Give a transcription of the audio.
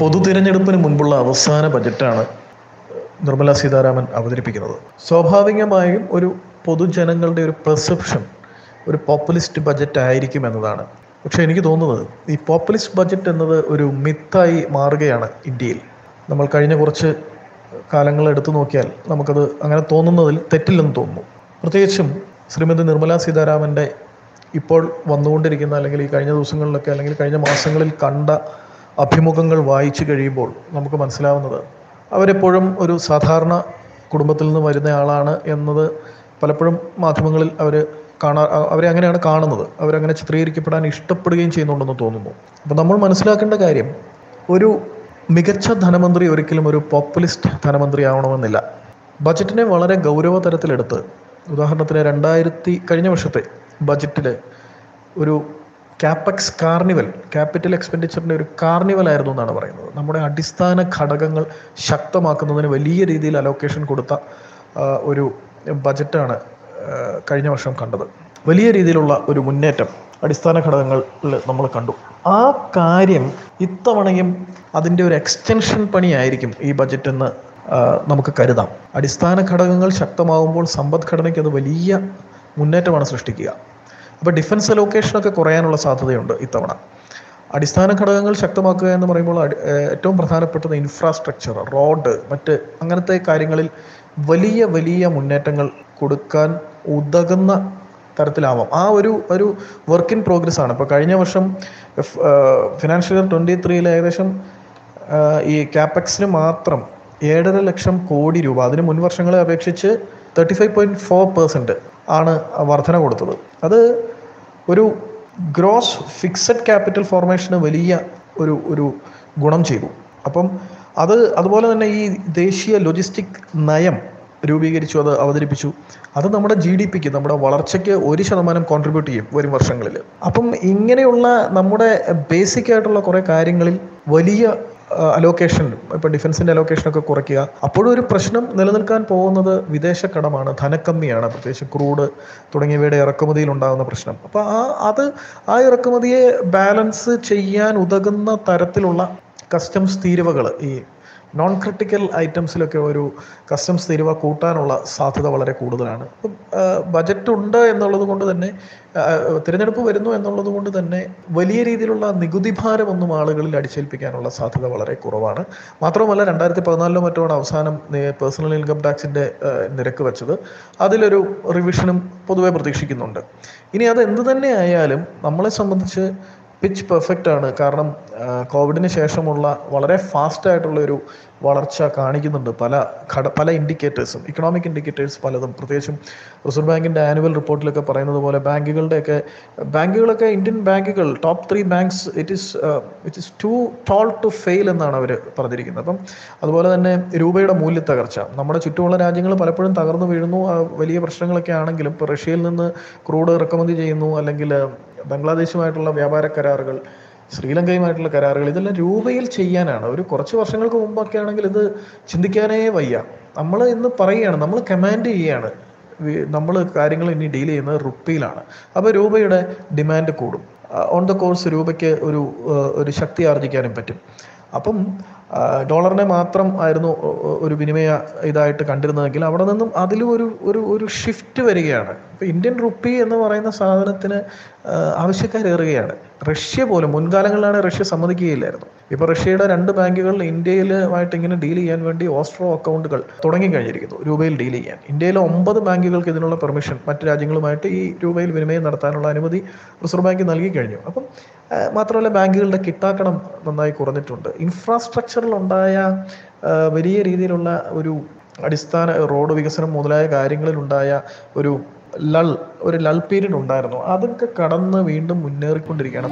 പൊതു തിരഞ്ഞെടുപ്പിന് മുൻപുള്ള അവസാന ബജറ്റാണ് നിർമ്മല സീതാരാമൻ അവതരിപ്പിക്കുന്നത്. സ്വാഭാവികമായും ഒരു പൊതുജനങ്ങളുടെ ഒരു പെർസെപ്ഷൻ ഒരു പോപ്പുലിസ്റ്റ് ബജറ്റ് ആയിരിക്കും എന്നതാണ്. പക്ഷെ എനിക്ക് തോന്നുന്നത് ഈ പോപ്പുലിസ്റ്റ് ബജറ്റ് എന്നത് ഒരു മിത്തായി മാറുകയാണ് ഇന്ത്യയിൽ. നമ്മൾ കഴിഞ്ഞ കുറച്ച് കാലങ്ങൾ എടുത്തു നോക്കിയാൽ നമുക്കത് അങ്ങനെ തോന്നുന്നതിൽ തെറ്റില്ലെന്ന് തോന്നുന്നു. പ്രത്യേകിച്ചും ശ്രീമതി നിർമ്മല സീതാരാമന്റെ ഇപ്പോൾ വന്നുകൊണ്ടിരിക്കുന്ന അല്ലെങ്കിൽ ഈ കഴിഞ്ഞ ദിവസങ്ങളിലൊക്കെ അല്ലെങ്കിൽ കഴിഞ്ഞ മാസങ്ങളിൽ കണ്ട അഭിമുഖങ്ങൾ വായിച്ചു കഴിയുമ്പോൾ നമുക്ക് മനസ്സിലാവുന്നത് അവരെപ്പോഴും ഒരു സാധാരണ കുടുംബത്തിൽ നിന്ന് വരുന്ന ആളാണ് എന്നത് പലപ്പോഴും മാധ്യമങ്ങളിൽ അവർ കാണാ അവരെ അങ്ങനെയാണ് കാണുന്നത്. അവരങ്ങനെ ചിത്രീകരിക്കപ്പെടാൻ ഇഷ്ടപ്പെടുകയും ചെയ്യുന്നുണ്ടെന്ന് തോന്നുന്നു. അപ്പം നമ്മൾ മനസ്സിലാക്കേണ്ട കാര്യം ഒരു മികച്ച ധനമന്ത്രി ഒരിക്കലും ഒരു പോപ്പുലിസ്റ്റ് ധനമന്ത്രി ആവണമെന്നില്ല. ബജറ്റിനെ വളരെ ഗൗരവ തരത്തിലെടുത്ത് ഉദാഹരണത്തിന് രണ്ടായിരത്തി കഴിഞ്ഞ വർഷത്തെ ബജറ്റിൽ ഒരു ക്യാപെക്സ് കാർണിവൽ ക്യാപിറ്റൽ എക്സ്പെൻഡിച്ചറിന്റെ ഒരു കാർണിവൽ ആയിരുന്നു എന്നാണ് പറയുന്നത്. നമ്മുടെ അടിസ്ഥാന ഘടകങ്ങൾ ശക്തമാക്കുന്നതിന് വലിയ രീതിയിൽ അലോക്കേഷൻ കൊടുത്ത ഒരു ബജറ്റാണ് കഴിഞ്ഞ വർഷം കണ്ടത്. വലിയ രീതിയിലുള്ള ഒരു മുന്നേറ്റം അടിസ്ഥാന ഘടകങ്ങളിൽ നമ്മൾ കണ്ടു. ആ കാര്യം ഇത്തവണയും അതിന്റെ ഒരു എക്സ്റ്റൻഷൻ പണിയായിരിക്കും ഈ ബജറ്റ് എന്ന് നമുക്ക് കരുതാം. അടിസ്ഥാന ഘടകങ്ങൾ ശക്തമാകുമ്പോൾ സമ്പദ്ഘടനയ്ക്ക് അത് വലിയ മുന്നേറ്റമാണ് സൃഷ്ടിക്കുക. അപ്പോൾ ഡിഫൻസ് അലോക്കേഷനൊക്കെ കുറയാനുള്ള സാധ്യതയുണ്ട് ഇത്തവണ. അടിസ്ഥാന ഘടകങ്ങൾ ശക്തമാക്കുക എന്ന് പറയുമ്പോൾ ഏറ്റവും പ്രധാനപ്പെട്ടത് ഇൻഫ്രാസ്ട്രക്ചർ റോഡ് മറ്റ് അങ്ങനത്തെ കാര്യങ്ങളിൽ വലിയ വലിയ മുന്നേറ്റങ്ങൾ കൊടുക്കാൻ ഉതകുന്ന തരത്തിലാവാം. ആ ഒരു ഒരു വർക്ക് ഇൻ പ്രോഗ്രസ് ആണ്. ഇപ്പോൾ കഴിഞ്ഞ വർഷം ഫിനാൻഷ്യൽ ഇയർ ട്വന്റി ത്രീയിൽ ഏകദേശം ഈ ക്യാപെക്സിന് മാത്രം ഏഴര ലക്ഷം കോടി രൂപ അതിന് മുൻ വർഷങ്ങളെ അപേക്ഷിച്ച് thirty five point four percent ആണ് വർധന കൊടുത്തത്. അത് ഒരു ഗ്രോസ് ഫിക്സഡ് ക്യാപിറ്റൽ ഫോർമേഷന് വലിയ ഒരു ഒരു ഗുണം ചെയ്തു. അപ്പം അത് അതുപോലെ തന്നെ ഈ ദേശീയ ലോജിസ്റ്റിക് നയം രൂപീകരിച്ചു അത് അവതരിപ്പിച്ചു. അത് നമ്മുടെ ജി ഡി പിക്ക് നമ്മുടെ വളർച്ചയ്ക്ക് ഒരു ശതമാനം കോൺട്രിബ്യൂട്ട് ചെയ്യും വരും വർഷങ്ങളിൽ. അപ്പം ഇങ്ങനെയുള്ള നമ്മുടെ ബേസിക് ആയിട്ടുള്ള കുറേ കാര്യങ്ങളിൽ വലിയ അലോക്കേഷൻ ഇപ്പം ഡിഫൻസിന്റെ അലോക്കേഷനൊക്കെ കുറയ്ക്കുക. അപ്പോഴും ഒരു പ്രശ്നം നിലനിൽക്കാൻ പോകുന്നത് വിദേശ കടമാണ്. ധനക്കമ്മിയാണ്. പ്രത്യേകിച്ച് ക്രൂഡ് തുടങ്ങിയവയുടെ ഇറക്കുമതിയിൽ ഉണ്ടാകുന്ന പ്രശ്നം. അപ്പോൾ ആ അത് ആ ഇറക്കുമതിയെ ബാലൻസ് ചെയ്യാൻ ഉതകുന്ന തരത്തിലുള്ള കസ്റ്റംസ് തീരുവകൾ ഈ നോൺ ക്രിട്ടിക്കൽ ഐറ്റംസിലൊക്കെ ഒരു കസ്റ്റംസ് തീരുവ കൂട്ടാനുള്ള സാധ്യത വളരെ കൂടുതലാണ്. ബജറ്റ് ഉണ്ട് എന്നുള്ളത് കൊണ്ട് തന്നെ തിരഞ്ഞെടുപ്പ് വരുന്നു എന്നുള്ളത് കൊണ്ട് തന്നെ വലിയ രീതിയിലുള്ള നികുതി ഭാരമൊന്നും ആളുകളിൽ അടിച്ചേൽപ്പിക്കാനുള്ള സാധ്യത വളരെ കുറവാണ്. മാത്രമല്ല രണ്ടായിരത്തി പതിനാലിലോ മറ്റോ അവസാനം പേഴ്സണൽ ഇൻകം ടാക്സിന്റെ നിരക്ക് വെച്ചത്. അതിലൊരു റിവിഷനും പൊതുവെ പ്രതീക്ഷിക്കുന്നുണ്ട്. ഇനി അത് എന്ത് തന്നെ ആയാലും നമ്മളെ സംബന്ധിച്ച് പിച്ച് പെർഫെക്റ്റ് ആണ്. കാരണം കോവിഡിന് ശേഷമുള്ള വളരെ ഫാസ്റ്റ് ആയിട്ടുള്ള ഒരു വളർച്ച കാണിക്കുന്നുണ്ട് പല ഘട പല ഇൻഡിക്കേറ്റേഴ്സും ഇക്കണോമിക് ഇൻഡിക്കേറ്റേഴ്സ് പലതും. പ്രത്യേകിച്ചും റിസർവ് ബാങ്കിന്റെ ആനുവൽ റിപ്പോർട്ടിലൊക്കെ പറയുന്നത് പോലെ ബാങ്കുകളുടെയൊക്കെ ബാങ്കുകളൊക്കെ ഇന്ത്യൻ ബാങ്കുകൾ top three banks it is it is too tall to fail എന്നാണ് അവർ പറഞ്ഞിരിക്കുന്നത്. അപ്പം അതുപോലെ തന്നെ രൂപയുടെ മൂല്യ തകർച്ച. നമ്മുടെ ചുറ്റുമുള്ള രാജ്യങ്ങൾ പലപ്പോഴും തകർന്നു വീഴുന്നു. വലിയ പ്രശ്നങ്ങളൊക്കെ ആണെങ്കിലും ഇപ്പോൾ റഷ്യയിൽ നിന്ന് ക്രൂഡ് ഇറക്കുമതി ചെയ്യുന്നു. അല്ലെങ്കിൽ ബംഗ്ലാദേശുമായിട്ടുള്ള വ്യാപാര കരാറുകൾ ശ്രീലങ്കയുമായിട്ടുള്ള കരാറുകൾ ഇതെല്ലാം രൂപയിൽ ചെയ്യാനാണ്. ഒരു കുറച്ച് വർഷങ്ങൾക്ക് മുമ്പൊക്കെ ആണെങ്കിൽ ഇത് ചിന്തിക്കാനേ വയ്യ. നമ്മൾ ഇന്ന് പറയുകയാണ് നമ്മൾ കമാൻഡ് ചെയ്യുകയാണ്. നമ്മൾ കാര്യങ്ങൾ ഇനി ഡീൽ ചെയ്യുന്നത് റുപ്പിയിലാണ്. അപ്പോൾ രൂപയുടെ ഡിമാൻഡ് കൂടും. ഓൺ ദ കോഴ്സ് രൂപയ്ക്ക് ഒരു ഒരു ശക്തി ആർജിക്കാനും പറ്റും. അപ്പം ഡോളറിനെ മാത്രം ആയിരുന്നു ഒരു വിനിമയ ഇതായിട്ട് കണ്ടിരുന്നതെങ്കിൽ അവിടെ നിന്നും അതിലും ഒരു ഒരു ഒരു ഷിഫ്റ്റ് വരികയാണ്. ഇപ്പം ഇന്ത്യൻ റുപ്പി എന്ന് പറയുന്ന സാധനത്തിന് ആവശ്യക്കാരേറുകയാണ്. റഷ്യ പോലും മുൻകാലങ്ങളിലാണ് റഷ്യ സമ്മതിക്കുകയില്ലായിരുന്നു. ഇപ്പോൾ റഷ്യയുടെ രണ്ട് ബാങ്കുകൾ ഇന്ത്യയിലുമായിട്ട് ഇങ്ങനെ ഡീൽ ചെയ്യാൻ വേണ്ടി ഓസ്ട്രോ അക്കൗണ്ടുകൾ തുടങ്ങിക്കഴിഞ്ഞിരിക്കുന്നു രൂപയിൽ ഡീൽ ചെയ്യാൻ. ഇന്ത്യയിലെ ഒമ്പത് ബാങ്കുകൾക്ക് ഇതിനുള്ള പെർമിഷൻ മറ്റ് രാജ്യങ്ങളുമായിട്ട് ഈ രൂപയിൽ വിനിമയം നടത്താനുള്ള അനുമതി റിസർവ് ബാങ്ക് നൽകി കഴിഞ്ഞു. അപ്പം മാത്രമല്ല ബാങ്കുകളുടെ കിട്ടാക്കണം നന്നായി കുറഞ്ഞിട്ടുണ്ട്. ഇൻഫ്രാസ്ട്രക്ചറിൽ ഉണ്ടായ വലിയ രീതിയിലുള്ള ഒരു അടിസ്ഥാന റോഡ് വികസനം മുതലായ കാര്യങ്ങളിലുണ്ടായ ഒരു ലൾ ഒരു ലൾ പീരീഡ് ഉണ്ടായിരുന്നു. അതൊക്കെ കടന്ന് വീണ്ടും മുന്നേറിക്കൊണ്ടിരിക്കുകയാണ്.